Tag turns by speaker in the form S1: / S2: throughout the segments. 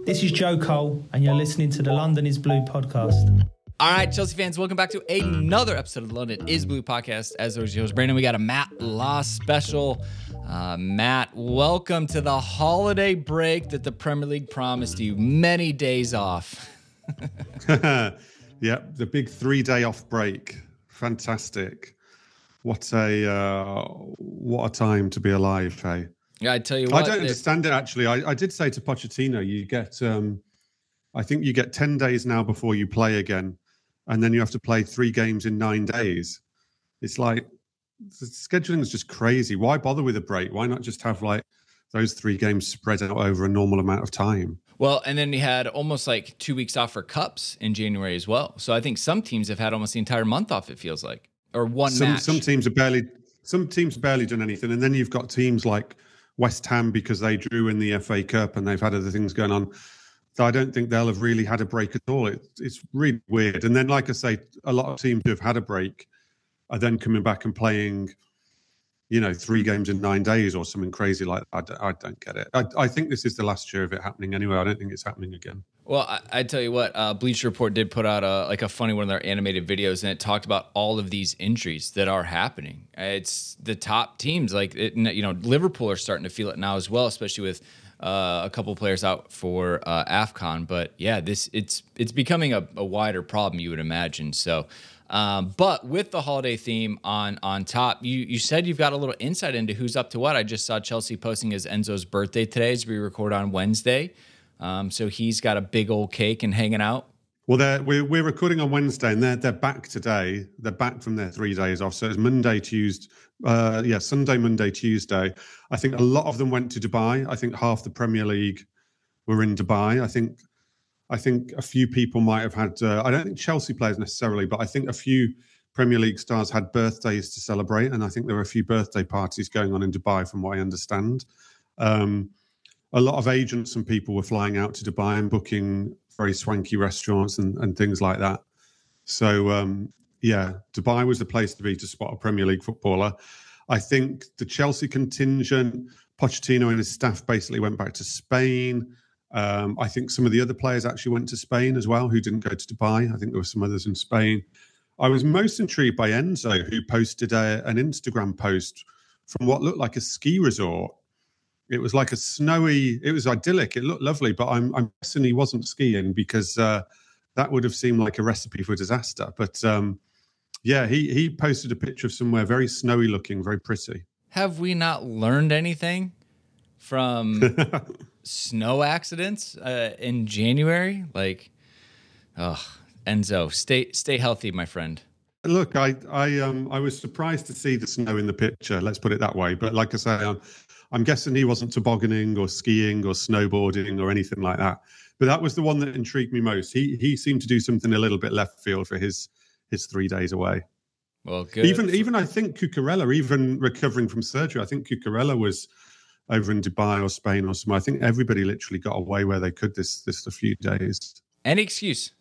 S1: This is Joe Cole, and you're listening to the London is Blue podcast.
S2: All right, Chelsea fans, welcome back to another episode of the London is Blue podcast. As always, your host, Brandon, we got a Matt Law special. Uh, Matt, welcome to the holiday break that the Premier League promised you. Many days off.
S3: yeah, the big three day off break. Fantastic. What a uh, what a time to be alive, hey.
S2: Yeah, I tell you what.
S3: I don't understand it actually. I, I did say to Pochettino, you get um, I think you get 10 days now before you play again, and then you have to play three games in nine days. It's like the scheduling is just crazy. Why bother with a break? Why not just have like those three games spread out over a normal amount of time?
S2: Well, and then you had almost like two weeks off for cups in January as well. So I think some teams have had almost the entire month off. It feels like, or one
S3: some,
S2: match.
S3: Some teams have barely, some teams barely done anything, and then you've got teams like West Ham because they drew in the FA Cup and they've had other things going on. So I don't think they'll have really had a break at all. It, it's really weird. And then, like I say, a lot of teams who have had a break are then coming back and playing you know, three games in nine days or something crazy like that. I, I don't get it. I, I, think this is the last year of it happening anyway. I don't think it's happening again.
S2: Well, I, I tell you what, uh, Bleacher Report did put out a like a funny one of their animated videos, and it talked about all of these injuries that are happening. It's the top teams, like it, you know, Liverpool are starting to feel it now as well, especially with uh, a couple players out for uh, Afcon. But yeah, this it's it's becoming a, a wider problem, you would imagine. So. Um, but with the holiday theme on on top, you you said you've got a little insight into who's up to what. I just saw Chelsea posting as Enzo's birthday today as we record on Wednesday. Um, so he's got a big old cake and hanging out.
S3: Well, we're, we're recording on Wednesday and they're, they're back today. They're back from their three days off. So it's Monday, Tuesday, uh, yeah, Sunday, Monday, Tuesday. I think a lot of them went to Dubai. I think half the Premier League were in Dubai. I think I think a few people might have had. Uh, I don't think Chelsea players necessarily, but I think a few Premier League stars had birthdays to celebrate, and I think there were a few birthday parties going on in Dubai, from what I understand. Um, a lot of agents and people were flying out to Dubai and booking very swanky restaurants and, and things like that. So um, yeah, Dubai was the place to be to spot a Premier League footballer. I think the Chelsea contingent, Pochettino and his staff basically went back to Spain. Um, I think some of the other players actually went to Spain as well, who didn't go to Dubai. I think there were some others in Spain. I was most intrigued by Enzo, who posted a, an Instagram post from what looked like a ski resort. It was like a snowy, it was idyllic. It looked lovely, but I'm, I'm guessing he wasn't skiing because uh, that would have seemed like a recipe for disaster. But um, yeah, he, he posted a picture of somewhere very snowy looking, very pretty.
S2: Have we not learned anything from snow accidents uh, in January. Like, oh, Enzo, stay stay healthy, my friend.
S3: Look, I I um I was surprised to see the snow in the picture. Let's put it that way. But like I say, I'm, I'm guessing he wasn't tobogganing or skiing or snowboarding or anything like that. But that was the one that intrigued me most. He he seemed to do something a little bit left field for his his three days away.
S2: Well, good.
S3: Even even I think Cucurella, even recovering from surgery, I think Cucurella was over in Dubai or Spain or somewhere. I think everybody literally got away where they could this this a few days.
S2: Any excuse,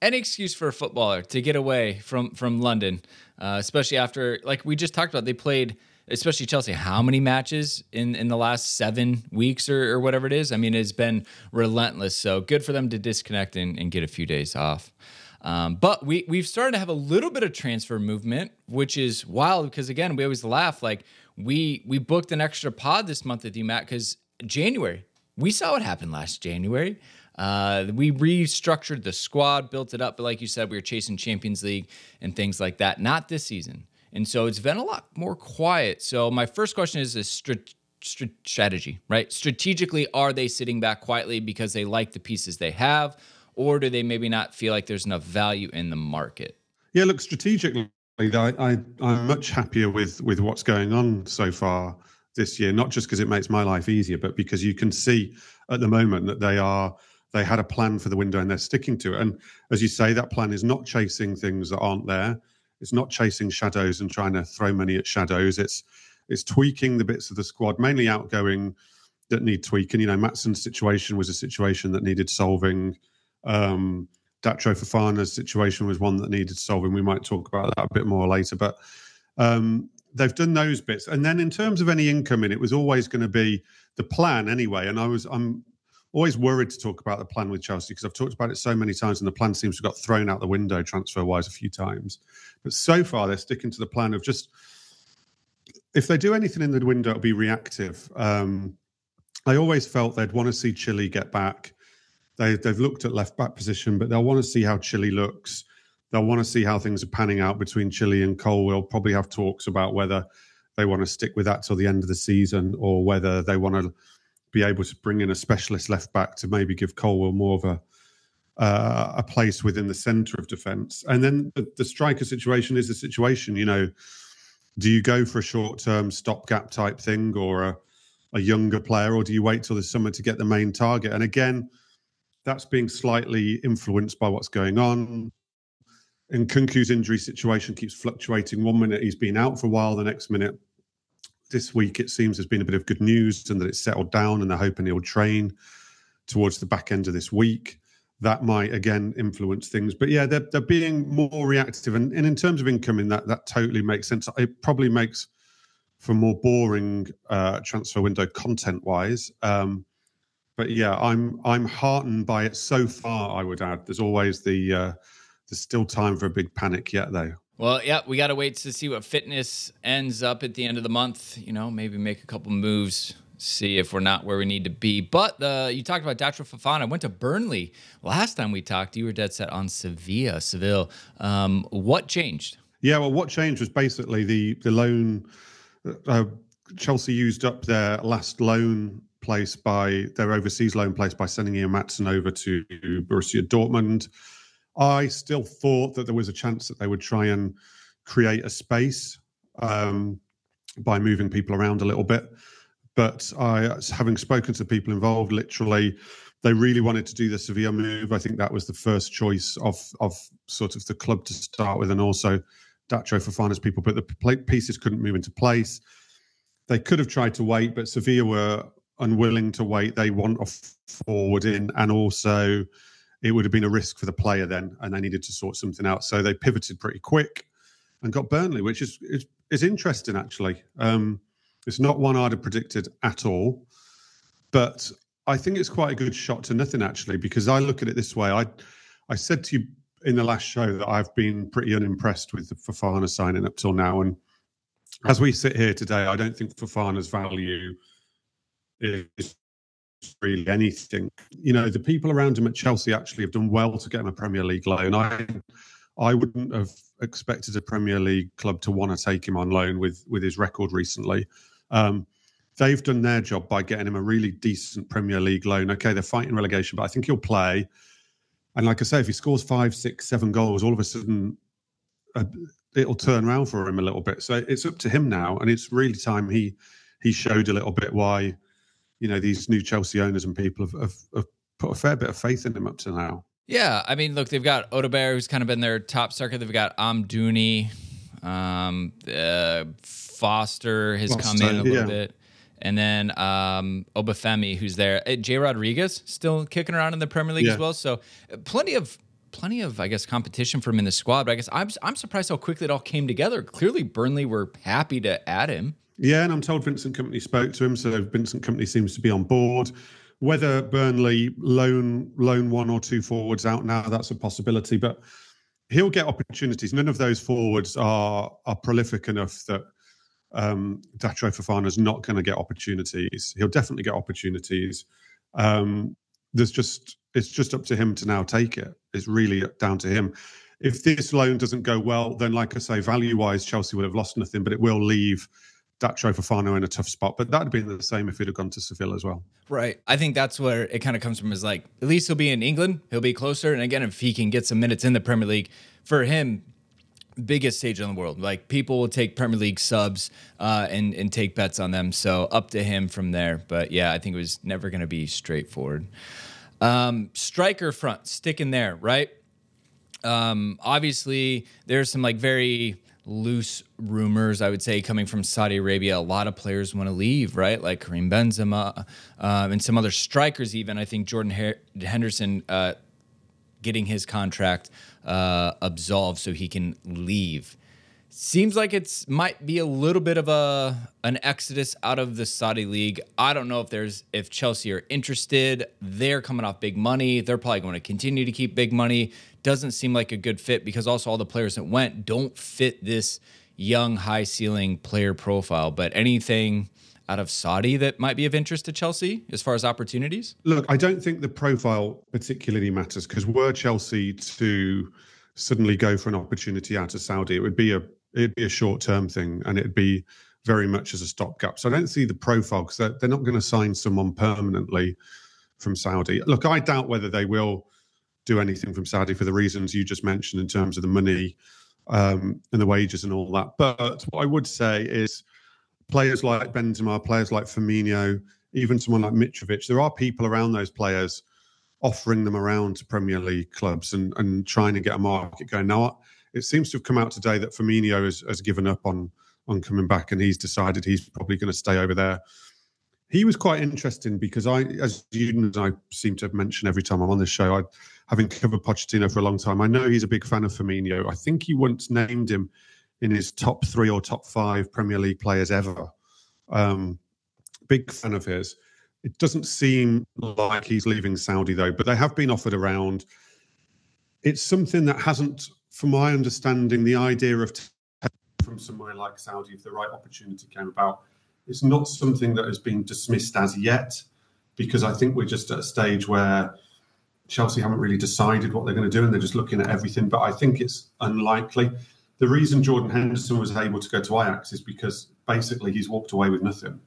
S2: any excuse for a footballer to get away from from London, uh, especially after like we just talked about, they played. Especially Chelsea, how many matches in, in the last seven weeks or, or whatever it is? I mean, it's been relentless. So good for them to disconnect and, and get a few days off. Um, but we we've started to have a little bit of transfer movement, which is wild because again, we always laugh like we we booked an extra pod this month with you, Matt, because January we saw what happened last January. Uh, we restructured the squad, built it up, but like you said, we were chasing Champions League and things like that. Not this season, and so it's been a lot more quiet. So my first question is a st- st- strategy, right? Strategically, are they sitting back quietly because they like the pieces they have, or do they maybe not feel like there's enough value in the market?
S3: Yeah, look, strategically, I, I'm much happier with with what's going on so far this year. Not just because it makes my life easier, but because you can see at the moment that they are they had a plan for the window and they're sticking to it. And as you say, that plan is not chasing things that aren't there. It's not chasing shadows and trying to throw money at shadows. It's it's tweaking the bits of the squad, mainly outgoing that need tweaking. You know, Maatsen's situation was a situation that needed solving. Um, Datro Fofana's situation was one that needed solving. We might talk about that a bit more later, but um, they've done those bits. And then in terms of any income in it was always going to be the plan anyway. And I was I'm always worried to talk about the plan with Chelsea because I've talked about it so many times, and the plan seems to have got thrown out the window transfer wise a few times. But so far, they're sticking to the plan of just if they do anything in the window, it'll be reactive. Um, I always felt they'd want to see Chilly get back. They, they've looked at left back position, but they'll want to see how Chilly looks. They'll want to see how things are panning out between Chilly and Cole. We'll probably have talks about whether they want to stick with that till the end of the season or whether they want to be able to bring in a specialist left back to maybe give Colwill more of a uh, a place within the centre of defence. And then the, the, striker situation is the situation. You know, do you go for a short term stopgap type thing or a, a younger player, or do you wait till the summer to get the main target? And again, that's being slightly influenced by what's going on. And Nkunku's injury situation keeps fluctuating. One minute he's been out for a while, the next minute this week it seems there's been a bit of good news and that it's settled down and they're hoping he'll train towards the back end of this week. That might again influence things. But yeah, they're, they're being more reactive. And, and in terms of incoming, that, that totally makes sense. It probably makes for more boring uh, transfer window content wise. Um, but yeah, I'm I'm heartened by it so far. I would add, there's always the uh, there's still time for a big panic yet, though.
S2: Well, yeah, we got to wait to see what fitness ends up at the end of the month. You know, maybe make a couple moves, see if we're not where we need to be. But uh, you talked about Datro Fofana. Went to Burnley last time we talked. You were dead set on Sevilla, Seville. Um, what changed?
S3: Yeah, well, what changed was basically the the loan. Uh, Chelsea used up their last loan place by their overseas loan place by sending Ian Maatsen over to Borussia Dortmund. I still thought that there was a chance that they would try and create a space um, by moving people around a little bit. But I, having spoken to people involved, literally, they really wanted to do the Sevilla move. I think that was the first choice of of sort of the club to start with, and also Datro Fofana's people. But the pieces couldn't move into place. They could have tried to wait, but Sevilla were unwilling to wait. They want a forward in, and also it would have been a risk for the player then, and they needed to sort something out. So they pivoted pretty quick and got Burnley, which is is, is interesting actually. Um, it's not one I'd have predicted at all, but I think it's quite a good shot to nothing actually because I look at it this way. I I said to you in the last show that I've been pretty unimpressed with the Fofana signing up till now, and as we sit here today, I don't think Fofana's value is really anything. You know, the people around him at Chelsea actually have done well to get him a Premier League loan. I I wouldn't have expected a Premier League club to want to take him on loan with with his record recently. Um, they've done their job by getting him a really decent Premier League loan. Okay, they're fighting relegation, but I think he'll play. And like I say, if he scores five, six, seven goals, all of a sudden uh, it'll turn around for him a little bit. So it's up to him now, and it's really time he he showed a little bit why you know these new Chelsea owners and people have, have, have put a fair bit of faith in him up to now.
S2: Yeah, I mean, look, they've got Odobert, who's kind of been their top striker. They've got Amdouni, um, uh, Foster has Foster, come in a little yeah. bit, and then um, Obafemi, who's there. Uh, Jay Rodriguez still kicking around in the Premier League yeah. as well. So uh, plenty of plenty of I guess competition for him in the squad. But I guess I'm I'm surprised how quickly it all came together. Clearly, Burnley were happy to add him.
S3: Yeah, and I'm told Vincent Kompany spoke to him, so Vincent Kompany seems to be on board. Whether Burnley loan loan one or two forwards out now, that's a possibility, but he'll get opportunities. None of those forwards are are prolific enough that um, Datro Fofana is not going to get opportunities. He'll definitely get opportunities. Um, there's just it's just up to him to now take it. It's really down to him. If this loan doesn't go well, then like I say, value wise, Chelsea will have lost nothing, but it will leave Datro Fofana in a tough spot. But that'd been the same if he'd have gone to Seville as well.
S2: Right. I think that's where it kind of comes from is like, at least he'll be in England. He'll be closer. And again, if he can get some minutes in the Premier League, for him, biggest stage in the world. Like people will take Premier League subs uh, and and take bets on them. So up to him from there. But yeah, I think it was never going to be straightforward. Um, striker front, sticking there, right? Um, obviously, there's some like very loose rumors, I would say, coming from Saudi Arabia. A lot of players want to leave, right? Like Karim Benzema um, and some other strikers, even. I think Jordan Her- Henderson uh, getting his contract uh, absolved so he can leave. Seems like it's might be a little bit of a an exodus out of the Saudi league. I don't know if there's if Chelsea are interested. They're coming off big money. They're probably going to continue to keep big money. Doesn't seem like a good fit because also all the players that went don't fit this young high ceiling player profile. But anything out of Saudi that might be of interest to Chelsea as far as opportunities?
S3: Look, I don't think the profile particularly matters because were Chelsea to suddenly go for an opportunity out of Saudi, it would be a it'd be a short term thing and it'd be very much as a stopgap. So I don't see the profile because they're, they're, not going to sign someone permanently from Saudi. Look, I doubt whether they will do anything from Saudi for the reasons you just mentioned in terms of the money um, and the wages and all that. But what I would say is players like Benzema, players like Firmino, even someone like Mitrovic, there are people around those players offering them around to Premier League clubs and, and trying to get a market going. Now, it seems to have come out today that Firmino has, has given up on on coming back, and he's decided he's probably going to stay over there. He was quite interesting because I, as you and I seem to mention every time I'm on this show, I, having covered Pochettino for a long time, I know he's a big fan of Firmino. I think he once named him in his top three or top five Premier League players ever. Um, big fan of his. It doesn't seem like he's leaving Saudi though, but they have been offered around. It's something that hasn't from my understanding, the idea of from somewhere like Saudi, if the right opportunity came about, it's not something that has been dismissed as yet, because I think we're just at a stage where Chelsea haven't really decided what they're going to do, and they're just looking at everything. But I think it's unlikely. The reason Jordan Henderson was able to go to Ajax is because basically he's walked away with nothing.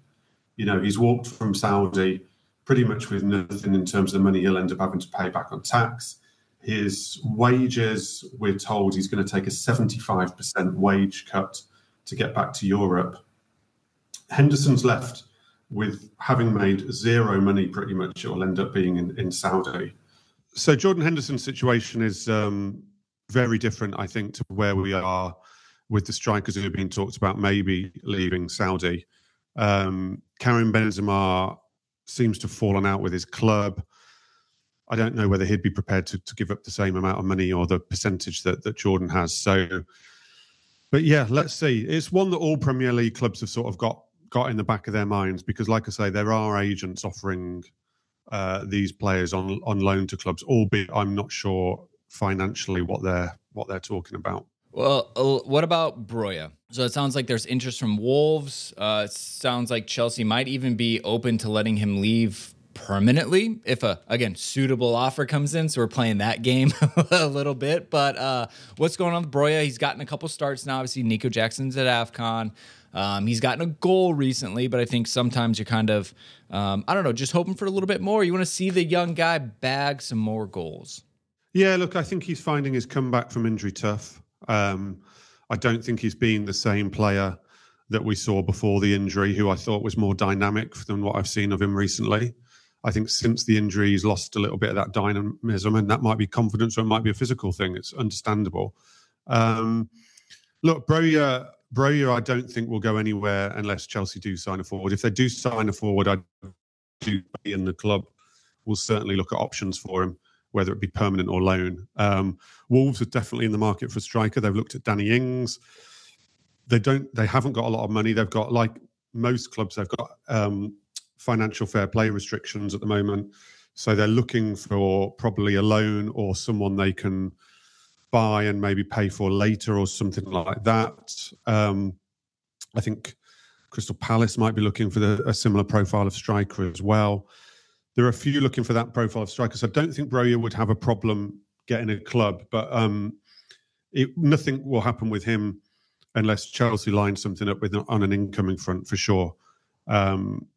S3: You know, he's walked from Saudi pretty much with nothing in terms of the money he'll end up having to pay back on tax. His wages, we're told he's going to take a 75% wage cut to get back to Europe. Henderson's left with having made zero money pretty much, it will end up being in, in Saudi. So Jordan Henderson's situation is um, very different, I think, to where we are with the strikers who have been talked about maybe leaving Saudi. Um, Karim Benzema seems to have fallen out with his club. I don't know whether he'd be prepared to, to give up the same amount of money or the percentage that, that Jordan has. So, but yeah, let's see. It's one that all Premier League clubs have sort of got got in the back of their minds because, like I say, there are agents offering uh, these players on on loan to clubs, albeit I'm not sure financially what they're what they're talking about.
S2: Well, uh, what about Broja? So it sounds like there's interest from Wolves. Uh, it sounds like Chelsea might even be open to letting him leave permanently if a again suitable offer comes in. So we're playing that game a little bit. But uh, what's going on with Broja? He's gotten a couple starts now. Obviously, Nico Jackson's at AFCON. Um, he's gotten a goal recently, but I think sometimes you're kind of, um, I don't know, just hoping for a little bit more. You want to see the young guy bag some more goals.
S3: Yeah, look, I think he's finding his comeback from injury tough. Um, I don't think he's being the same player that we saw before the injury, who I thought was more dynamic than what I've seen of him recently. I think since the injury, he's lost a little bit of that dynamism, and that might be confidence or it might be a physical thing. It's understandable. Um, look, Broja, Broja, I don't think will go anywhere unless Chelsea do sign a forward. If they do sign a forward, I do in the club will certainly look at options for him, whether it be permanent or loan. Um, Wolves are definitely in the market for a striker. They've looked at Danny Ings. They don't. They haven't got a lot of money. They've got like most clubs. They've got um, financial fair play restrictions at the moment. So they're looking for probably a loan or someone they can buy and maybe pay for later or something like that. Um, I think Crystal Palace might be looking for the, a similar profile of striker as well. There are a few looking for that profile of striker. So I don't think Broja would have a problem getting a club, but um, it, nothing will happen with him unless Chelsea line something up with on an incoming front for sure. Um,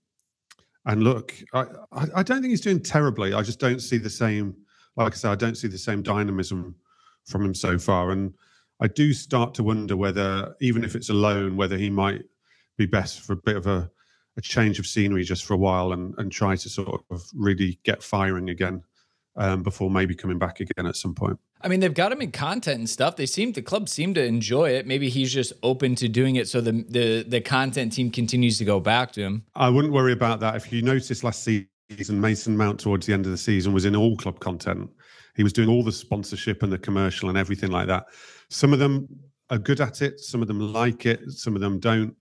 S3: and look, I, I don't think he's doing terribly. I just don't see the same. Like I said, I don't see the same dynamism from him so far, and I do start to wonder whether, even if it's alone, whether he might be best for a bit of a, a change of scenery just for a while and, and try to sort of really get firing again um, before maybe coming back again at some point.
S2: I mean, they've got him in content and stuff. They seem the club seem to enjoy it. Maybe he's just open to doing it, so the the the content team continues to go back to him.
S3: I wouldn't worry about that. If you noticed last season, Mason Mount towards the end of the season was in all club content. He was doing all the sponsorship and the commercial and everything like that. Some of them are good at it. Some of them like it. Some of them don't.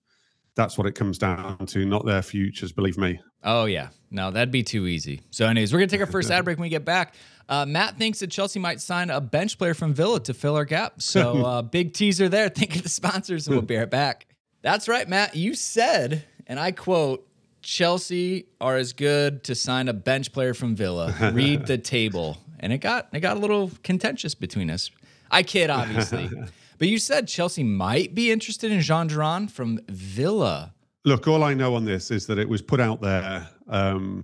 S3: That's what it comes down to, not their futures, believe me.
S2: Oh, yeah. No, that'd be too easy. So, anyways, we're going to take our first ad break when we get back. Uh, Matt thinks that Chelsea might sign a bench player from Villa to fill our gap. So, uh, big teaser there. Think of the sponsors, and we'll be right back. That's right, Matt. You said, and I quote, Chelsea are as good to sign a bench player from Villa. Read the table. And it got it got a little contentious between us. I kid, obviously. but you said Chelsea might be interested in Jhon Duran from Villa.
S3: Look, all I know on this is that it was put out there um,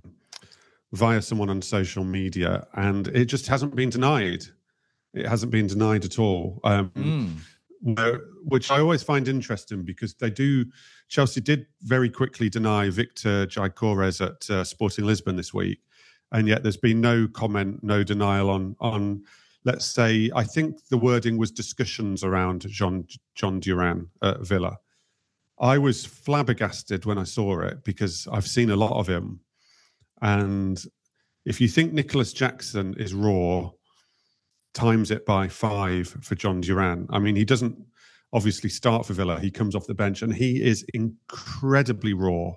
S3: via someone on social media, and it just hasn't been denied. It hasn't been denied at all. Um, mm. which I always find interesting because they do. Chelsea did very quickly deny Viktor Gyökeres at uh, Sporting Lisbon this week, and yet there's been no comment, no denial on on. Let's say I think the wording was discussions around John Jhon Duran at Villa. I was flabbergasted when I saw it because I've seen a lot of him, and if you think Nicolas Jackson is raw, times it by five for Jhon Duran. I mean, he doesn't obviously start for Villa. He comes off the bench and he is incredibly raw,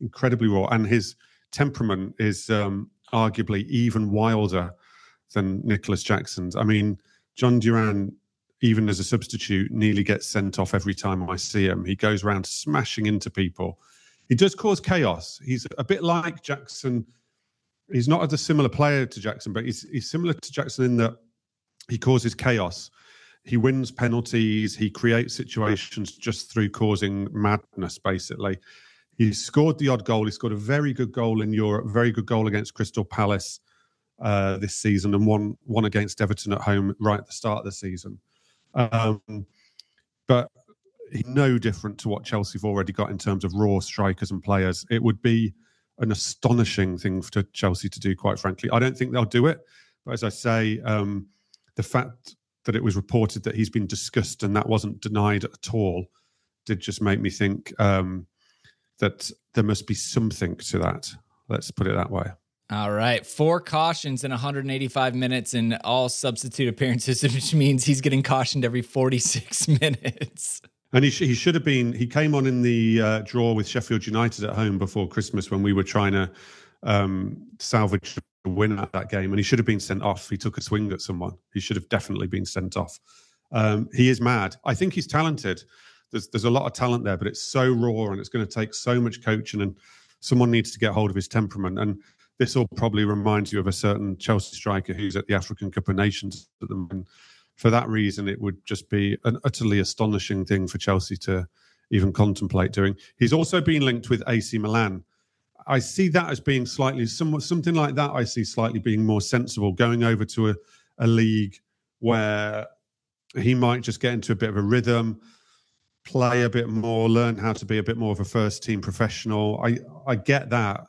S3: incredibly raw, and his temperament is um, arguably even wilder than Nicolas Jackson's. I mean, Jhon Duran, even as a substitute, nearly gets sent off every time I see him. He goes around smashing into people. He does cause chaos. He's a bit like Jackson. He's not a dissimilar player to Jackson, but he's, he's similar to Jackson in that he causes chaos. He wins penalties. He creates situations just through causing madness, basically. He scored the odd goal. He scored a very good goal in Europe, very good goal against Crystal Palace uh, this season, and one one against Everton at home right at the start of the season. Um, but no different to what Chelsea have already got in terms of raw strikers and players. It would be an astonishing thing for Chelsea to do, quite frankly. I don't think they'll do it, but as I say, um, the fact that it was reported that he's been discussed and that wasn't denied at all did just make me think um, that there must be something to that. Let's put it that way.
S2: All right. Four cautions in 185 minutes and all substitute appearances, which means he's getting cautioned every 46 minutes.
S3: And he, sh- he should have been, he came on in the uh, draw with Sheffield United at home before Christmas when we were trying to um, salvage a win at that game. And he should have been sent off. He took a swing at someone. He should have definitely been sent off. Um, he is mad. I think he's talented there's there's a lot of talent there, but it's so raw and it's going to take so much coaching, and someone needs to get hold of his temperament. And this all probably reminds you of a certain Chelsea striker who's at the African Cup of Nations at the moment. For that reason, it would just be an utterly astonishing thing for Chelsea to even contemplate doing. He's also been linked with AC Milan. I see that as being slightly somewhat something like that. I see slightly being more sensible, going over to a, a league where he might just get into a bit of a rhythm play a bit more, learn how to be a bit more of a first team professional. I I get that.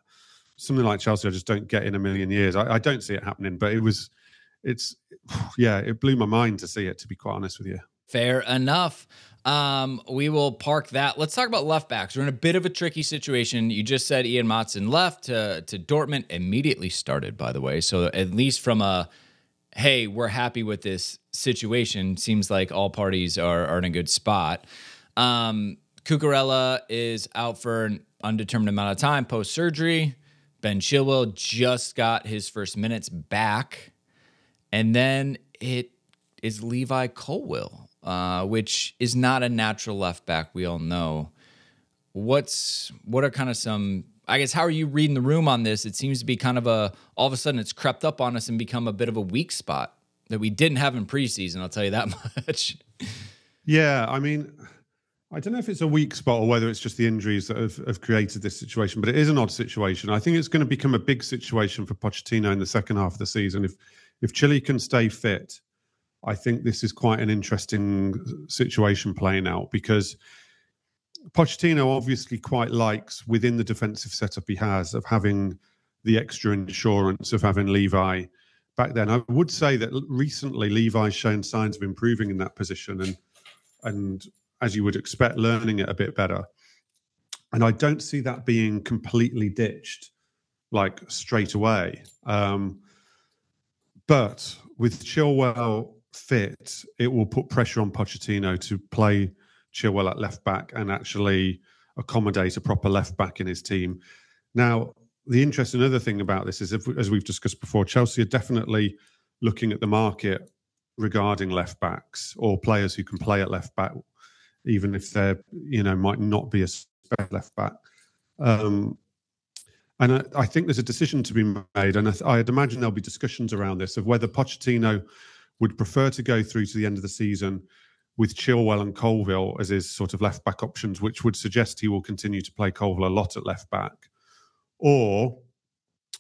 S3: Something like Chelsea, I just don't get in a million years. I, I don't see it happening, but it was, it's, yeah, it blew my mind to see it. To be quite honest with you.
S2: Fair enough. Um, we will park that. Let's talk about left backs. We're in a bit of a tricky situation. You just said Ian Maatsen left to, to Dortmund, immediately started, by the way. So at least from a hey, we're happy with this situation, seems like all parties are, are in a good spot. Um, Cucurella is out for an undetermined amount of time post surgery. Ben Chilwell just got his first minutes back. And then it is Levi Colwill, uh, which is not a natural left back, we all know. What's what are kind of some I guess how are you reading the room on this? It seems to be kind of a all of a sudden it's crept up on us and become a bit of a weak spot that we didn't have in preseason, I'll tell you that much.
S3: Yeah, I mean, I don't know if it's a weak spot or whether it's just the injuries that have, have, created this situation, but it is an odd situation. I think it's going to become a big situation for Pochettino in the second half of the season. If if Chilly can stay fit, I think this is quite an interesting situation playing out because Pochettino obviously quite likes within the defensive setup he has of having the extra insurance of having Levi back then. I would say that recently Levi's shown signs of improving in that position and and as you would expect, learning it a bit better. And I don't see that being completely ditched like straight away. Um, but with Chilwell fit, it will put pressure on Pochettino to play Chilwell at left back and actually accommodate a proper left back in his team. Now, the interesting other thing about this is, if, as we've discussed before, Chelsea are definitely looking at the market regarding left backs or players who can play at left back, even if they're you know might not be a left back. Um, and I, I, think there's a decision to be made, and I, would imagine there'll be discussions around this of whether Pochettino would prefer to go through to the end of the season with Chilwell and Colwill as his sort of left back options, which would suggest he will continue to play Colwill a lot at left back, or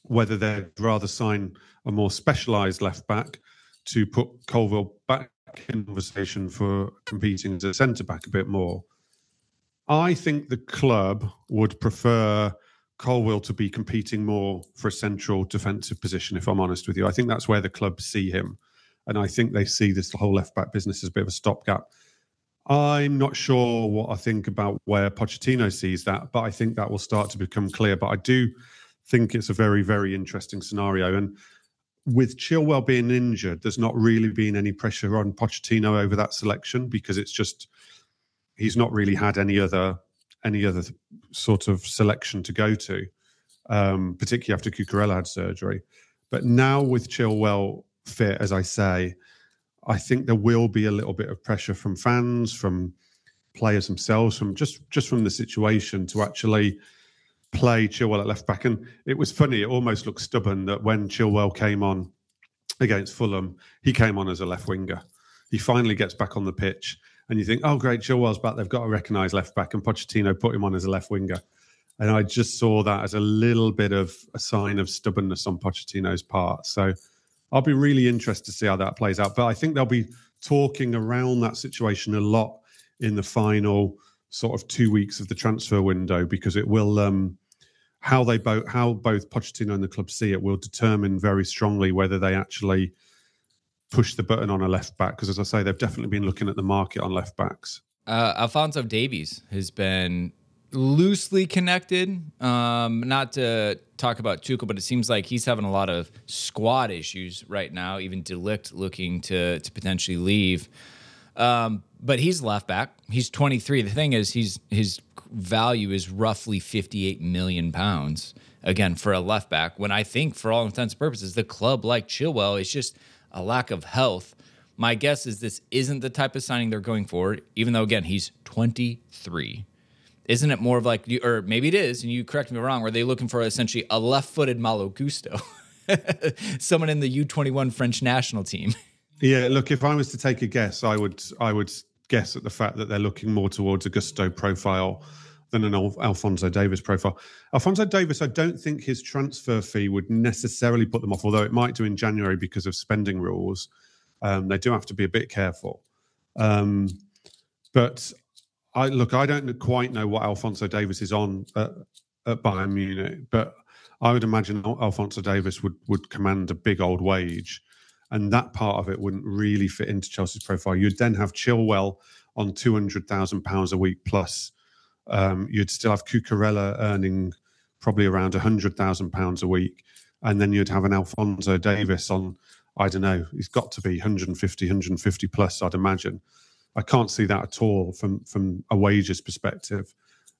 S3: whether they'd rather sign a more specialised left back to put Colwill back in conversation for competing as a centre back a bit more. I think the club would prefer Colwill to be competing more for a central defensive position, if I'm honest with you. I think that's where the club see him. And I think they see this whole left back business as a bit of a stopgap. I'm not sure what I think about where Pochettino sees that, but I think that will start to become clear. But I do think it's a very, very interesting scenario. And with Chilwell being injured, there's not really been any pressure on Pochettino over that selection because it's just he's not really had any other any other sort of selection to go to, um, particularly after Cucurella had surgery. But now with Chilwell fit, as I say, I think there will be a little bit of pressure from fans, from players themselves, from just just from the situation to actually play Chilwell at left back. And it was funny; it almost looked stubborn that when Chilwell came on against Fulham, he came on as a left winger. He finally gets back on the pitch and you think, oh, great, Chilwell's back. They've got to recognise left back, and Pochettino put him on as a left winger. And I just saw that as a little bit of a sign of stubbornness on Pochettino's part. So I'll be really interested to see how that plays out. But I think they'll be talking around that situation a lot in the final sort of two weeks of the transfer window because it will um, how they both how both Pochettino and the club see it will determine very strongly whether they actually push the button on a left back because, as I say, they've definitely been looking at the market on left backs.
S2: Uh, Alphonso Davies has been loosely connected. Um, not to talk about Tuchel, but it seems like he's having a lot of squad issues right now. Even De Ligt looking to to potentially leave. Um, but he's left back. He's 23. The thing is, he's his value is roughly 58 million pounds. Again, for a left back, when I think, for all intents and purposes, the club like Chilwell is just a lack of health. My guess is this isn't the type of signing they're going for, even though, again, he's 23. Isn't it more of like, or maybe it is, and you correct me wrong, are they looking for essentially a left footed Malo Gusto? Someone in the U21 French national team.
S3: Yeah, look, if I was to take a guess, I would I would guess at the fact that they're looking more towards a Gusto profile than an Al- Alphonso Davies profile. Alphonso Davies, I don't think his transfer fee would necessarily put them off, although it might do in January because of spending rules. Um, they do have to be a bit careful. Um, but I look, I don't quite know what Alphonso Davies is on at, at Bayern Munich, but I would imagine Alphonso Davies would would command a big old wage, and that part of it wouldn't really fit into Chelsea's profile. You'd then have Chilwell on two hundred thousand pounds a week plus um, you'd still have Cucurella earning probably around £100,000 a week. And then you'd have an Alphonso Davies on, I don't know, he's got to be 150, 150 plus, I'd imagine. I can't see that at all from, from a wages perspective.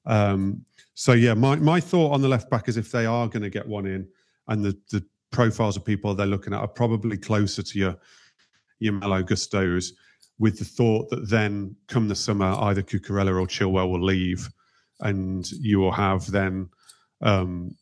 S3: Um, so, yeah, my, my thought on the left back is if they are going to get one in and the, the profiles of people they're looking at are probably closer to your, your Malo Gustos with the thought that then come the summer, either Cucurella or Chilwell will leave, and you will have then, um,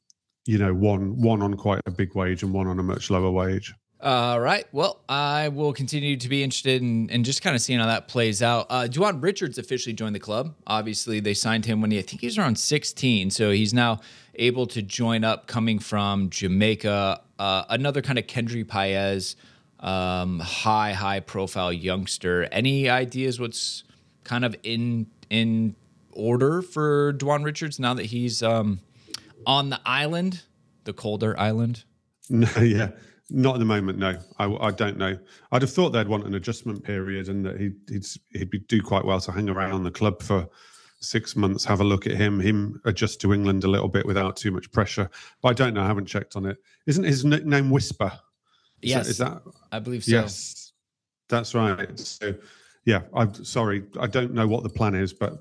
S3: you know, one one on quite a big wage and one on a much lower wage.
S2: All right. Well, I will continue to be interested in, in just kind of seeing how that plays out. Uh, Duan Richards officially joined the club. Obviously, they signed him when he, I think he was around 16. So he's now able to join up coming from Jamaica. Uh, another kind of Kendry Paez um, high, high profile youngster. Any ideas what's kind of in in order for Duan Richards now that he's um, on the island, the colder island?
S3: No, yeah, not at the moment. No, I, I don't know. I'd have thought they'd want an adjustment period and that he'd he'd, he'd be, do quite well to hang around the club for six months, have a look at him, him adjust to England a little bit without too much pressure. But I don't know. I haven't checked on it. Isn't his nickname Whisper?
S2: Is yes, that, is that
S3: I
S2: believe so.
S3: Yes, That's right. So, yeah, I'm sorry. I don't know what the plan is, but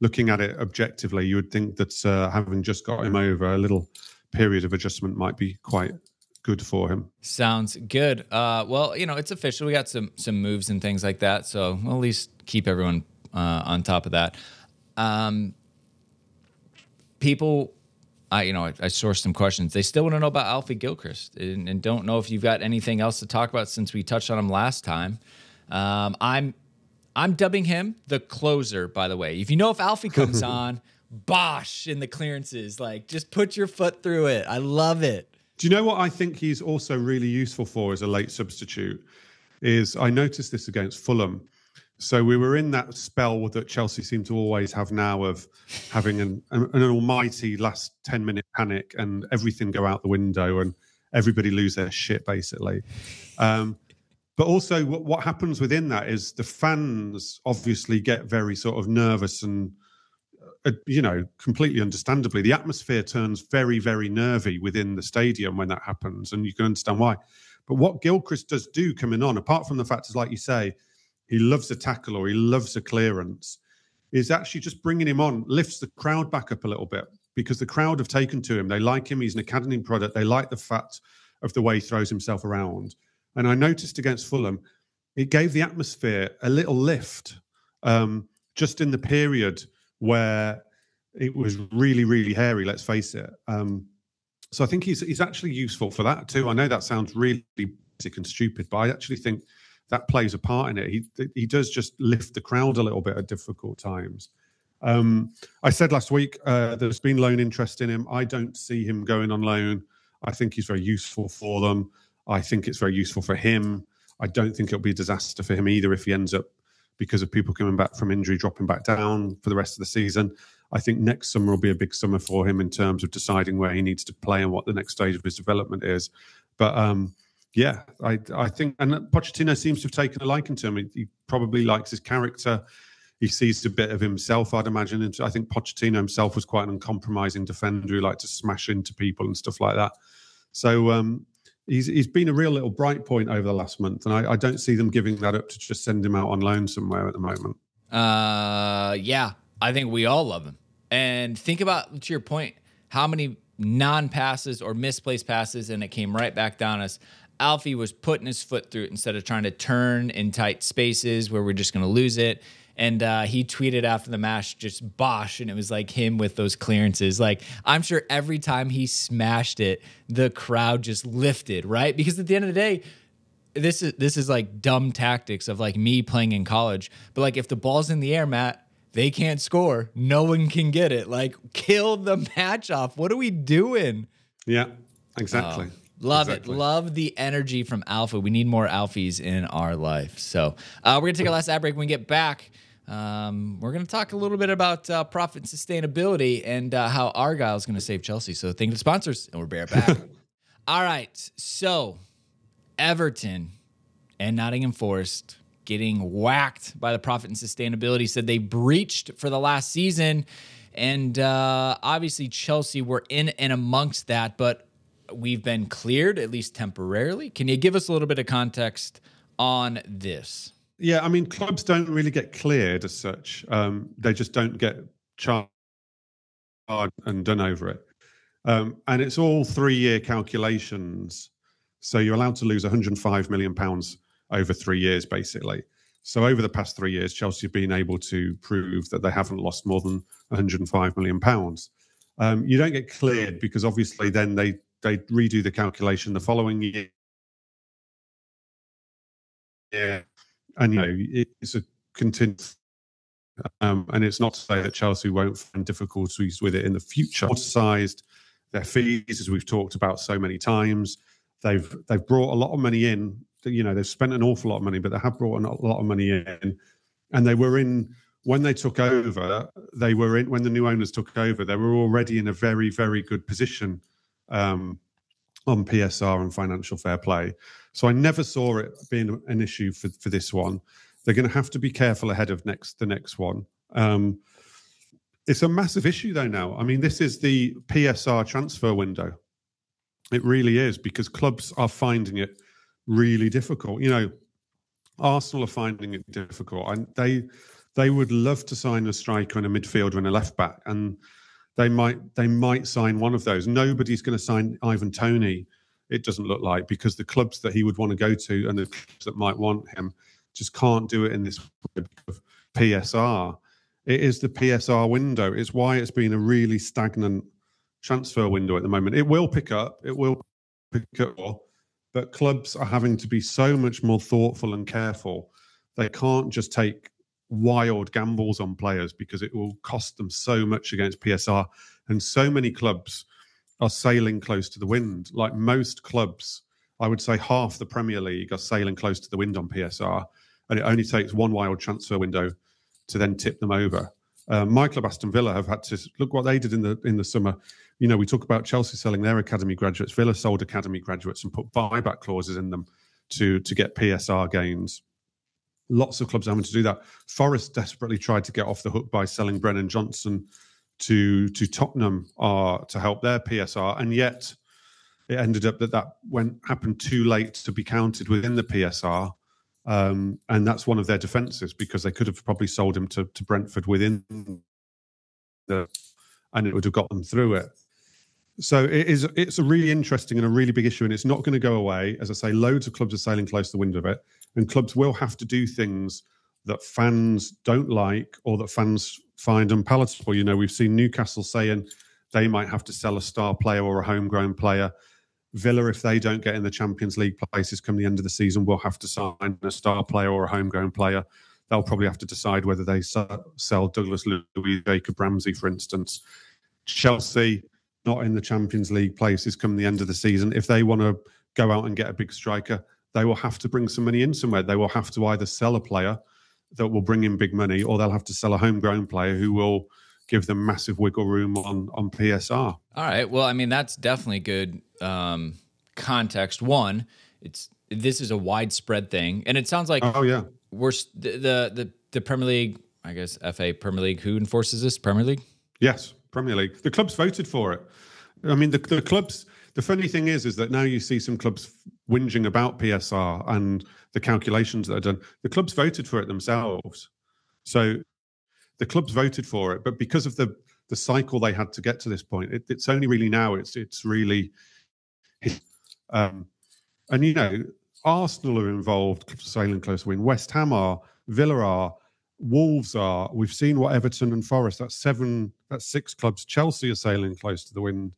S3: looking at it objectively, you would think that uh, having just got him over, a little period of adjustment might be quite good for him.
S2: Sounds good. Uh, well, you know, it's official. We got some some moves and things like that, so we'll at least keep everyone uh, on top of that. Um, people, I you know, I, I sourced some questions. They still want to know about Alfie Gilchrist, and, and, don't know if you've got anything else to talk about since we touched on him last time. Um, I'm I'm dubbing him the closer. By the way, if you know if Alfie comes on. Bosh in the clearances. Like, just put your foot through it. I love it.
S3: Do you know what I think he's also really useful for as a late substitute? Is I noticed this against Fulham. So we were in that spell that Chelsea seem to always have now of having an, an almighty last 10 minute panic and everything go out the window and everybody lose their shit, basically. Um, but also, what, what happens within that is the fans obviously get very sort of nervous and uh, you know, completely understandably, the atmosphere turns very, very nervy within the stadium when that happens, and you can understand why. But what Gilchrist does do coming on, apart from the fact is, like you say, he loves a tackle or he loves a clearance, is actually just bringing him on lifts the crowd back up a little bit because the crowd have taken to him. They like him. He's an academy product. They like the fact of the way he throws himself around. And I noticed against Fulham, it gave the atmosphere a little lift um, just in the period where it was really, really hairy. Let's face it. Um, so I think he's he's actually useful for that too. I know that sounds really basic and stupid, but I actually think that plays a part in it. He he does just lift the crowd a little bit at difficult times. Um, I said last week uh, there's been loan interest in him. I don't see him going on loan. I think he's very useful for them. I think it's very useful for him. I don't think it'll be a disaster for him either if he ends up because of people coming back from injury, dropping back down for the rest of the season. I think next summer will be a big summer for him in terms of deciding where he needs to play and what the next stage of his development is. But um, yeah, I, I think, and Pochettino seems to have taken a liking to him. He, he, probably likes his character. He sees a bit of himself, I'd imagine. And I think Pochettino himself was quite an uncompromising defender who liked to smash into people and stuff like that. So um, he's he's been a real little bright point over the last month, and I, I, don't see them giving that up to just send him out on loan somewhere at the moment.
S2: Uh, yeah, I think we all love him. And think about to your point, how many non passes or misplaced passes, and it came right back down us. Alfie was putting his foot through it instead of trying to turn in tight spaces where we're just going to lose it. And uh, he tweeted after the match, just bosh. And it was like him with those clearances. Like, I'm sure every time he smashed it, the crowd just lifted, right? Because at the end of the day, this is this is like dumb tactics of like me playing in college. But like if the ball's in the air, Matt, they can't score. No one can get it. Like kill the match off. What are we doing?
S3: Yeah, exactly. Uh,
S2: Love
S3: exactly.
S2: it. Love the energy from Alfie. We need more Alfies in our life. So uh, we're going to take a last ad break. When we get back, um, we're going to talk a little bit about uh, profit and sustainability and uh, how Argyle is going to save Chelsea. So thank you to the sponsors, and we'll be right back. All right. So Everton and Nottingham Forest getting whacked by the profit and sustainability said they breached for the last season. And uh, obviously, Chelsea were in and amongst that, but we've been cleared, at least temporarily. Can you give us a little bit of context on this?
S3: Yeah, I mean, clubs don't really get cleared as such. Um, they just don't get charged and done over it. Um, and it's all three year calculations. So you're allowed to lose 105 million pounds over three years, basically. So over the past three years, Chelsea have been able to prove that they haven't lost more than 105 million pounds. Um, you don't get cleared because obviously then they they redo the calculation the following year. Yeah, and you know it's a continuous um, and it's not to say that Chelsea won't find difficulties with it in the future. Sized their fees, as we've talked about so many times. They've they've brought a lot of money in. You know, they've spent an awful lot of money, but they have brought a lot of money in. And they were in when they took over. They were in when the new owners took over. They were already in a very very good position um, on PSR and financial fair play. So I never saw it being an issue for, for this one. They're going to have to be careful ahead of next the next one. Um, it's a massive issue though now. I mean, this is the PSR transfer window. It really is because clubs are finding it really difficult. You know, Arsenal are finding it difficult. And they they would love to sign a striker and a midfielder and a left back, and they might they might sign one of those. Nobody's going to sign Ivan Toney. It doesn't look like because the clubs that he would want to go to and the clubs that might want him just can't do it in this PSR. It is the PSR window. It's why it's been a really stagnant transfer window at the moment. It will pick up. It will pick up, but clubs are having to be so much more thoughtful and careful. They can't just take wild gambles on players because it will cost them so much against PSR. And so many clubs are sailing close to the wind. Like most clubs, I would say half the Premier League are sailing close to the wind on PSR. And it only takes one wild transfer window to then tip them over. Uh, my club, Aston Villa, have had to look what they did in the in the summer. You know, we talk about Chelsea selling their academy graduates. Villa sold academy graduates and put buyback clauses in them to to get PSR gains. Lots of clubs having to do that. Forest desperately tried to get off the hook by selling Brennan Johnson to to Tottenham uh, to help their PSR, and yet it ended up that that went happened too late to be counted within the PSR, um, and that's one of their defences because they could have probably sold him to, to Brentford within the, and it would have got them through it. So it is. It's a really interesting and a really big issue, and it's not going to go away. As I say, loads of clubs are sailing close to the wind of it, and clubs will have to do things that fans don't like or that fans find unpalatable. You know, we've seen Newcastle saying they might have to sell a star player or a homegrown player. Villa, if they don't get in the Champions League places come the end of the season, will have to sign a star player or a homegrown player. They'll probably have to decide whether they sell Douglas Luiz, Jacob Ramsey, for instance. Chelsea, not in the Champions League places come the end of the season. If they want to go out and get a big striker, they will have to bring some money in somewhere. They will have to either sell a player that will bring in big money, or they'll have to sell a homegrown player who will give them massive wiggle room on on PSR.
S2: All right. Well, I mean that's definitely good um, context. One, it's this is a widespread thing, and it sounds like
S3: oh yeah,
S2: we're the the the Premier League. I guess FA Premier League. Who enforces this? Premier League.
S3: Yes, Premier League. The clubs voted for it. I mean, the, the clubs. The funny thing is, is that now you see some clubs whinging about PSR and the calculations that are done. The clubs voted for it themselves, so the clubs voted for it. But because of the the cycle they had to get to this point, it, it's only really now. It's it's really, um, and you know, Arsenal are involved, sailing close win. West Ham are, Villa are, Wolves are. We've seen what Everton and Forest. That's seven. That's six clubs. Chelsea are sailing close to the wind.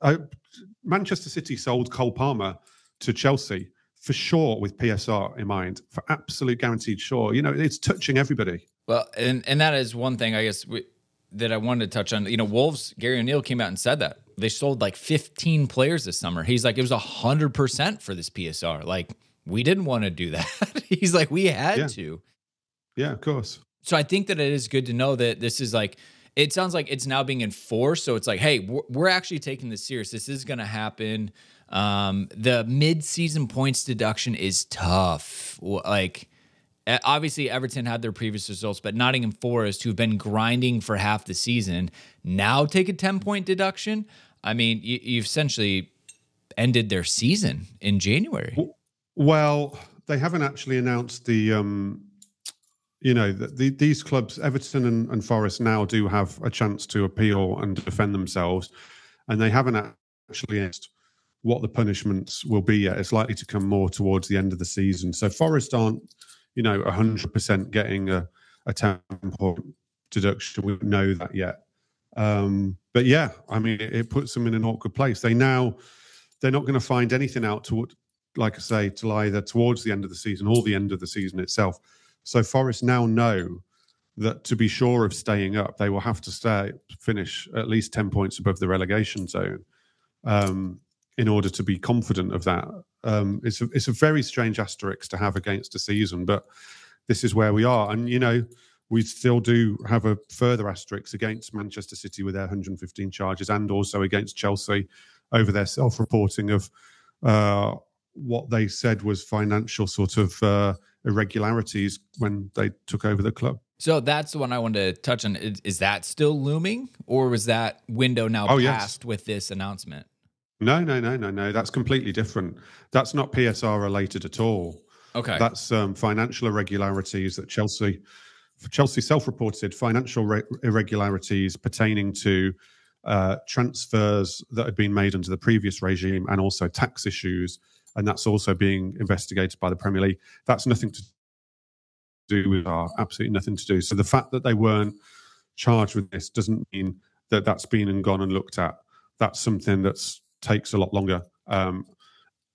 S3: Uh, Manchester City sold Cole Palmer to Chelsea for sure with PSR in mind, for absolute guaranteed sure. You know, it's touching everybody.
S2: Well, and and that is one thing I guess we, that I wanted to touch on. You know, Wolves Gary O'Neill came out and said that they sold like 15 players this summer. He's like, it was hundred percent for this PSR. Like, we didn't want to do that. He's like, we had
S3: yeah.
S2: to.
S3: Yeah, of course.
S2: So I think that it is good to know that this is like, it sounds like it's now being enforced. So it's like, hey, we're actually taking this serious. This is going to happen. Um, the mid-season points deduction is tough. Like, obviously Everton had their previous results, but Nottingham Forest, who've been grinding for half the season, now take a 10 point deduction. I mean, you, you've essentially ended their season in January.
S3: Well, they haven't actually announced the um, you know, the, the, these clubs, Everton and, and, Forest, now do have a chance to appeal and defend themselves, and they haven't actually announced what the punishments will be yet. It's likely to come more towards the end of the season. So Forest aren't, you know, hundred percent getting a, a ten point deduction. We don't know that yet. Um, but yeah, I mean, it, it, puts them in an awkward place. They now they're not going to find anything out to, like I say, till either towards the end of the season or the end of the season itself so Forest now know that to be sure of staying up, they will have to stay finish at least ten points above the relegation zone um, in order to be confident of that. Um, it's a, it's a very strange asterisk to have against a season, but this is where we are, and you know we still do have a further asterisk against Manchester City with their 115 charges, and also against Chelsea over their self-reporting of uh, what they said was financial sort of. Uh, irregularities when they took over the club.
S2: So that's the one I wanted to touch on. Is, is that still looming, or was that window now oh, passed yes. with this announcement?
S3: No, no, no, no, no. That's completely different. That's not PSR related at all.
S2: Okay.
S3: That's um, financial irregularities that Chelsea, Chelsea self-reported financial re- irregularities pertaining to uh, transfers that had been made under the previous regime and also tax issues, and that's also being investigated by the Premier League. That's nothing to do with our absolutely nothing to do. So the fact that they weren't charged with this doesn't mean that that's been and gone and looked at. That's something that takes a lot longer. Um,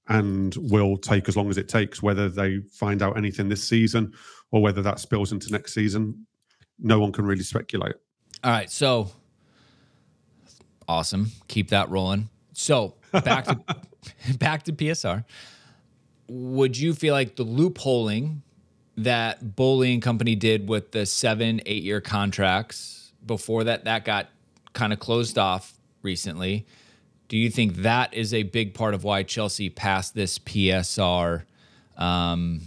S3: and will take as long as it takes, whether they find out anything this season or whether that spills into next season. No one can really speculate.
S2: All right. So awesome. Keep that rolling. So back to back to PSR. Would you feel like the loopholing that Boehly and Company did with the seven, eight year contracts before that that got kind of closed off recently? Do you think that is a big part of why Chelsea passed this PSR? Um,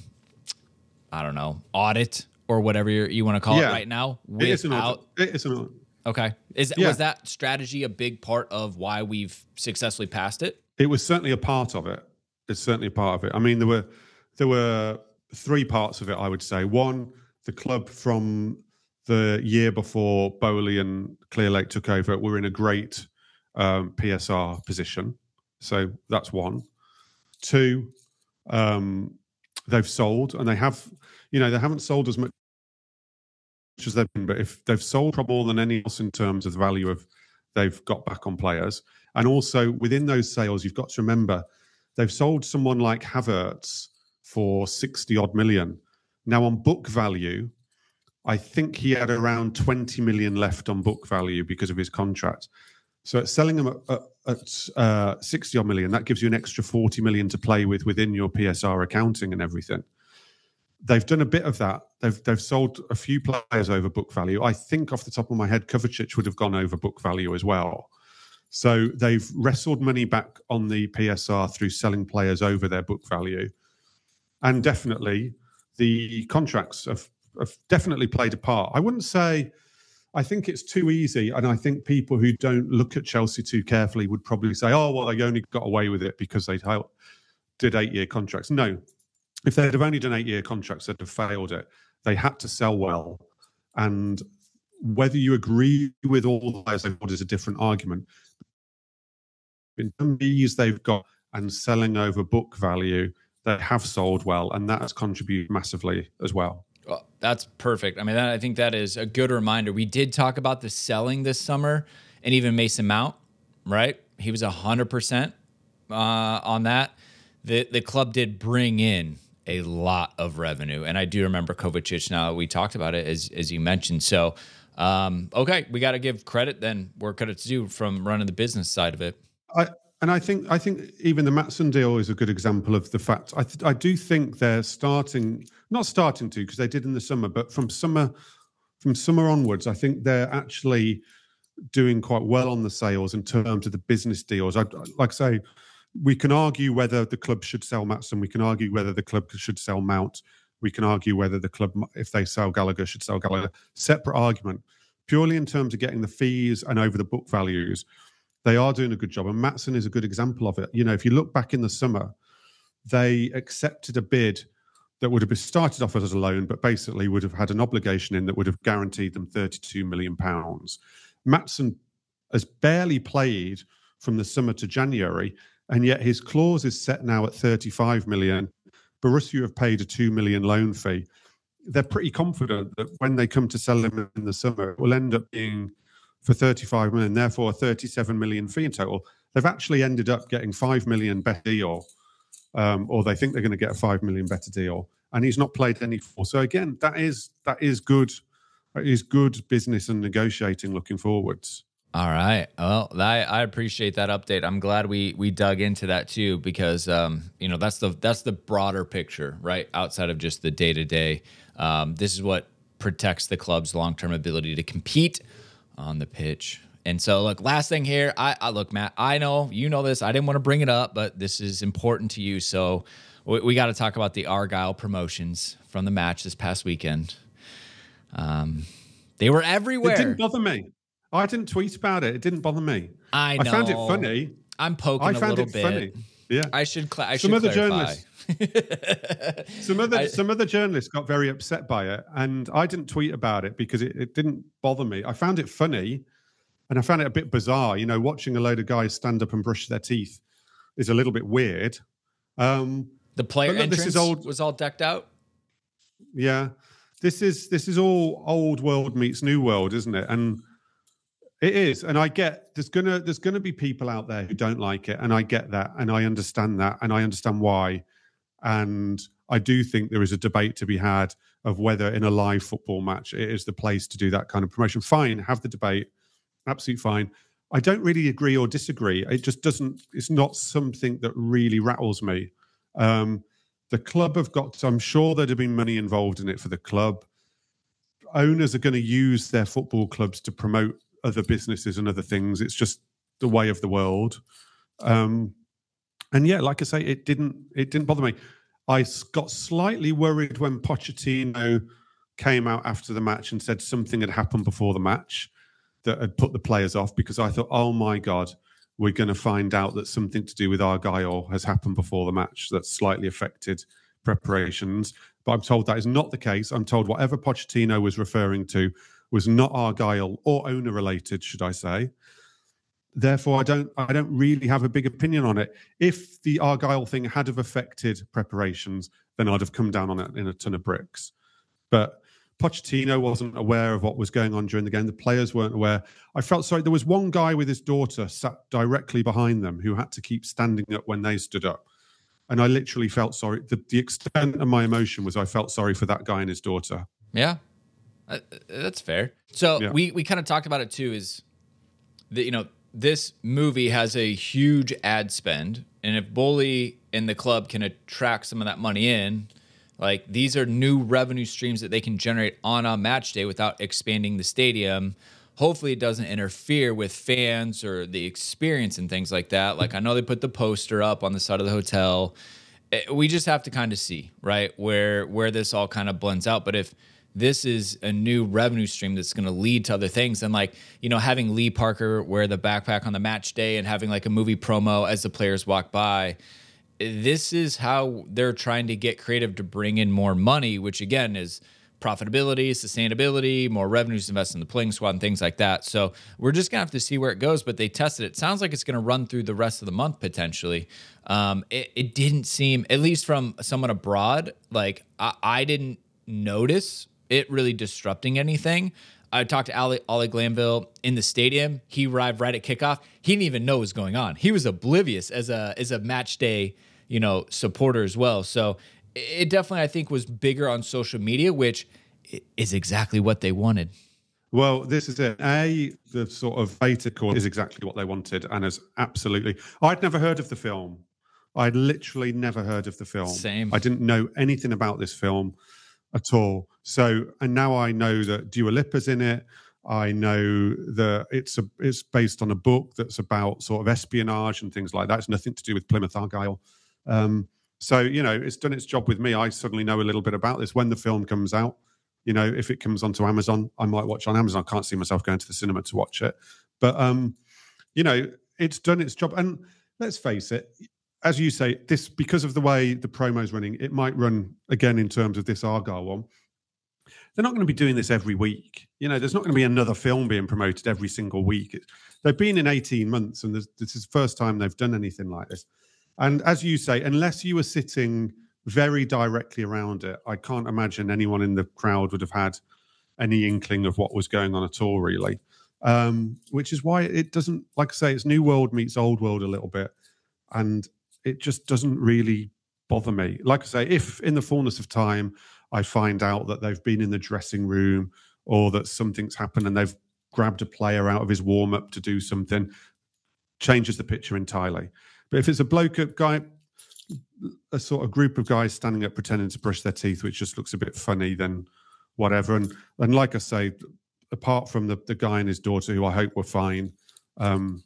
S2: I don't know audit or whatever you want to call
S3: Yeah.
S2: it right now.
S3: It is an
S2: Without
S3: audit. It is an audit.
S2: okay, is
S3: Yeah.
S2: was that strategy a big part of why we've successfully passed it?
S3: It was certainly a part of it. It's certainly a part of it. I mean, there were there were three parts of it. I would say one, the club from the year before Boehly and Clearlake took over were in a great um, PSR position. So that's one. Two, um, they've sold and they have, you know, they haven't sold as much as they've been, but if they've sold probably more than any else in terms of the value of they've got back on players. And also within those sales, you've got to remember they've sold someone like Havertz for 60 odd million. Now, on book value, I think he had around 20 million left on book value because of his contract. So at selling them at, at, at uh, 60 odd million, that gives you an extra 40 million to play with within your PSR accounting and everything. They've done a bit of that. They've they've sold a few players over book value. I think off the top of my head, Kovacic would have gone over book value as well. So they've wrestled money back on the PSR through selling players over their book value, and definitely the contracts have, have definitely played a part. I wouldn't say. I think it's too easy, and I think people who don't look at Chelsea too carefully would probably say, "Oh, well, they only got away with it because they did eight-year contracts." No, if they'd have only done eight-year contracts, they'd have failed it. They had to sell well, and whether you agree with all the players is a different argument. In terms they've got and selling over book value, they have sold well, and that has contributed massively as well.
S2: Well, that's perfect. I mean, that, I think that is a good reminder. We did talk about the selling this summer, and even Mason Mount, right? He was hundred percent uh, on that. The the club did bring in a lot of revenue, and I do remember Kovacic. Now we talked about it as as you mentioned. So, um, okay, we got to give credit then where credit's due from running the business side of it.
S3: I, and I think I think even the Maatsen deal is a good example of the fact. I th- I do think they're starting, not starting to because they did in the summer, but from summer from summer onwards, I think they're actually doing quite well on the sales in terms of the business deals. I like I say, we can argue whether the club should sell Maatsen. We can argue whether the club should sell Mount. We can argue whether the club, if they sell Gallagher, should sell Gallagher. Separate argument. Purely in terms of getting the fees and over the book values, they are doing a good job. And Maatsen is a good example of it. You know, if you look back in the summer, they accepted a bid that would have been started off as a loan, but basically would have had an obligation in that would have guaranteed them 32 million pounds. Maatsen has barely played from the summer to January, and yet his clause is set now at 35 million. Borussia have paid a 2 million loan fee. They're pretty confident that when they come to sell him in the summer, it will end up being for 35 million, therefore a 37 million fee in total. They've actually ended up getting 5 million better deal, um, or they think they're going to get a 5 million better deal. And he's not played any for. So again, that is that is good. That is good business and negotiating looking forwards.
S2: All right. Well, I, I appreciate that update. I'm glad we we dug into that too because um, you know that's the that's the broader picture, right? Outside of just the day to day, this is what protects the club's long term ability to compete on the pitch. And so, look, last thing here. I, I look, Matt. I know you know this. I didn't want to bring it up, but this is important to you. So we, we got to talk about the Argylle promotions from the match this past weekend. Um, they were everywhere.
S3: It didn't bother me. I didn't tweet about it. It didn't bother me.
S2: I know.
S3: I found it funny.
S2: I'm poking
S3: I
S2: a
S3: found
S2: little
S3: it
S2: bit.
S3: funny. Yeah.
S2: I should. Cl- I
S3: Some
S2: should
S3: other
S2: clarify.
S3: Some other
S2: I-
S3: some other journalists got very upset by it, and I didn't tweet about it because it, it didn't bother me. I found it funny, and I found it a bit bizarre. You know, watching a load of guys stand up and brush their teeth is a little bit weird. Um,
S2: the player
S3: look, this
S2: entrance
S3: is old-
S2: was all decked out.
S3: yeah, this is this is all old world meets new world, isn't it? And it is, and I get there's gonna there's gonna be people out there who don't like it, and I get that, and I understand that, and I understand why. And I do think there is a debate to be had of whether in a live football match it is the place to do that kind of promotion. Fine, have the debate, absolutely fine. I don't really agree or disagree. It just doesn't. It's not something that really rattles me. Um, the club have got. I'm sure there'd have been money involved in it for the club. Owners are going to use their football clubs to promote other businesses and other things. It's just the way of the world. Um, and yeah, like I say, it didn't. It didn't bother me. I got slightly worried when Pochettino came out after the match and said something had happened before the match that had put the players off because I thought, oh my god, we're going to find out that something to do with Argylle has happened before the match that's slightly affected preparations. But I'm told that is not the case. I'm told whatever Pochettino was referring to was not Argylle or owner related, should I say. Therefore, I don't I don't really have a big opinion on it. If the Argylle thing had have affected preparations, then I'd have come down on it in a ton of bricks. But Pochettino wasn't aware of what was going on during the game. The players weren't aware. I felt sorry. There was one guy with his daughter sat directly behind them who had to keep standing up when they stood up. And I literally felt sorry. The, the extent of my emotion was I felt sorry for that guy and his daughter.
S2: Yeah, Uh, that's fair. So
S3: Yeah.
S2: we we kind of talked about it too. Is that you know this movie has a huge ad spend, and if Boehly and the club can attract some of that money in, like these are new revenue streams that they can generate on a match day without expanding the stadium. Hopefully, it doesn't interfere with fans or the experience and things like that. Like I know they put the poster up on the side of the hotel. Eh, We just have to kind of see right where where this all kind of blends out. But if this is a new revenue stream that's going to lead to other things. And like, you know, having Lee Parker wear the backpack on the match day and having like a movie promo as the players walk by, this is how they're trying to get creative to bring in more money, which again is profitability, sustainability, more revenues to invest in the playing squad and things like that. So we're just gonna have to see where it goes. But they tested it. Sounds like it's gonna run through the rest of the month potentially. Um, it, it didn't seem, at least from someone abroad, like I, I didn't notice it really disrupting anything. I talked to Ali, Ollie Glanville in the stadium. He arrived right at kickoff. He didn't even know what was going on. He was oblivious as a as a match day, you know, supporter as well. So it definitely, I think, was bigger on social media, which is exactly what they wanted.
S3: Well, this is it. A, the sort of beta call is exactly what they wanted, and is absolutely. I'd never heard of the film. I'd literally never heard of the film.
S2: Same.
S3: I didn't know anything about this film at all. So, and now I know that Dua Lipa's in it. I know that it's a it's based on a book that's about sort of espionage and things like that. It's nothing to do with Plymouth Argyle. Um, so you know, it's done its job with me. I suddenly know a little bit about this. When the film comes out, you know, if it comes onto Amazon, I might watch on Amazon. I can't see myself going to the cinema to watch it, but um, you know, it's done its job. And let's face it, as you say, this because of the way the promo is running, it might run again in terms of this Argylle one. They're not going to be doing this every week. You know, there's not going to be another film being promoted every single week. They've been in 18 months, and this, this is the first time they've done anything like this. And as you say, unless you were sitting very directly around it, I can't imagine anyone in the crowd would have had any inkling of what was going on at all, really. Um, which is why it doesn't, like I say, it's new world meets old world a little bit. And it just doesn't really bother me. Like I say, if in the fullness of time I find out that they've been in the dressing room or that something's happened and they've grabbed a player out of his warm up to do something, changes the picture entirely. But if it's a bloke up guy, a sort of group of guys standing up pretending to brush their teeth, which just looks a bit funny, then whatever. And and like I say, apart from the, the guy and his daughter, who I hope were fine, um,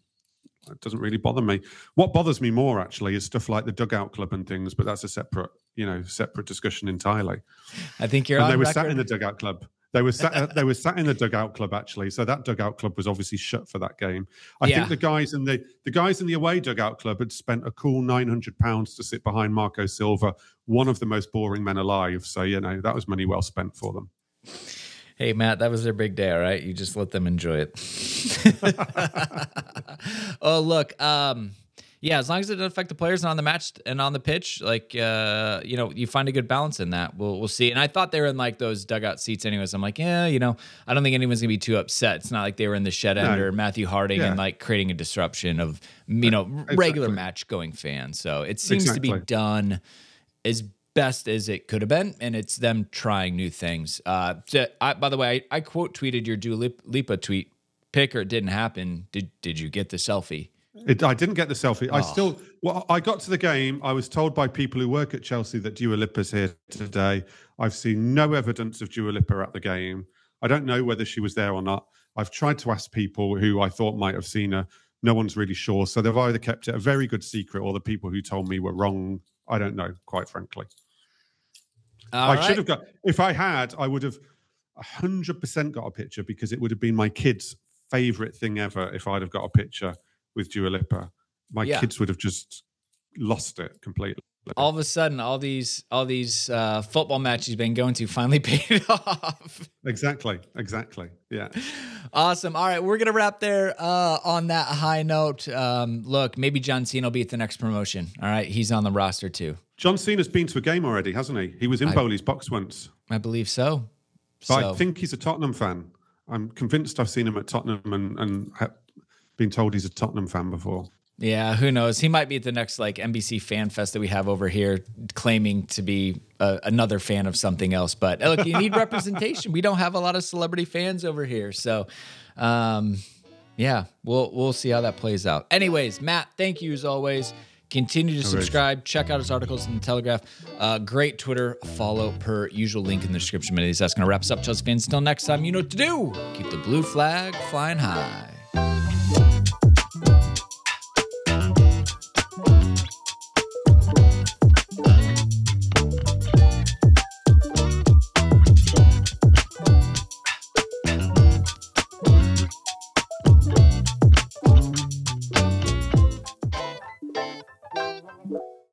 S3: it doesn't really bother me. What bothers me more actually is stuff like the dugout club and things, but that's a separate, you know, separate discussion entirely.
S2: I think you're
S3: and they were
S2: record.
S3: sat in the dugout club They were sat. Uh, they were sat in the dugout club actually. So that dugout club was obviously shut for that game. I
S2: Yeah.
S3: think the guys in the the guys in the away dugout club had spent a cool nine hundred pounds to sit behind Marco Silva, one of the most boring men alive. So you know that was money well spent for them.
S2: Hey Matt, that was their big day, all right? You just let them enjoy it. oh, look, um, yeah, as long as it doesn't affect the players and on the match and on the pitch, like uh, you know, you find a good balance in that. We'll we'll see. And I thought they were in like those dugout seats anyways. I'm like, yeah, you know, I don't think anyone's gonna be too upset. It's not like they were in the shed end
S3: No.
S2: or Matthew Harding and like creating a disruption of you know regular match going fans. So it seems to be done as best as it could have been, and it's them trying new things. Uh, so I, by the way, I, I quote tweeted your Dua Lip- Lipa tweet. Pick or it didn't happen. Did did you get the selfie?
S3: It, I didn't get the selfie. I
S2: Oh.
S3: still, well, I got to the game. I was told by people who work at Chelsea that Dua Lipa's here today. I've seen no evidence of Dua Lipa at the game. I don't know whether she was there or not. I've tried to ask people who I thought might have seen her. No one's really sure. So they've either kept it a very good secret or the people who told me were wrong. I don't know, quite frankly.
S2: All
S3: I
S2: right.
S3: should have got, if I had, I would have 100% got a picture because it would have been my kids' favorite thing ever if I'd have got a picture with Dua Lipa. My
S2: Yeah.
S3: kids would have just lost it completely.
S2: All of a sudden, all these all these uh, football matches you've been going to finally paid off.
S3: Exactly. Exactly. Yeah.
S2: Awesome. All right, we're gonna wrap there uh, on that high note. Um, look, maybe John Cena will be at the next promotion. All right, he's on the roster too.
S3: John Cena's been to a game already, hasn't he? He was in
S2: I-
S3: Boehly's box once.
S2: I believe so.
S3: But
S2: So
S3: I think he's a Tottenham fan. I'm convinced I've seen him at Tottenham and, and been told he's a Tottenham fan before.
S2: Yeah, who knows? He might be at the next like NBC Fan Fest that we have over here, claiming to be uh, another fan of something else. But uh, look, you need representation. We don't have a lot of celebrity fans over here, so. Um, yeah, we'll we'll see how that plays out. Anyways, Matt, thank you as always. Continue to subscribe. Check out his articles in the Telegraph. Uh, great Twitter follow per usual. Link in the description. Anyways, that's going to wrap us up, Chelsea fans. Until next time, you know what to do. Keep the blue flag flying high.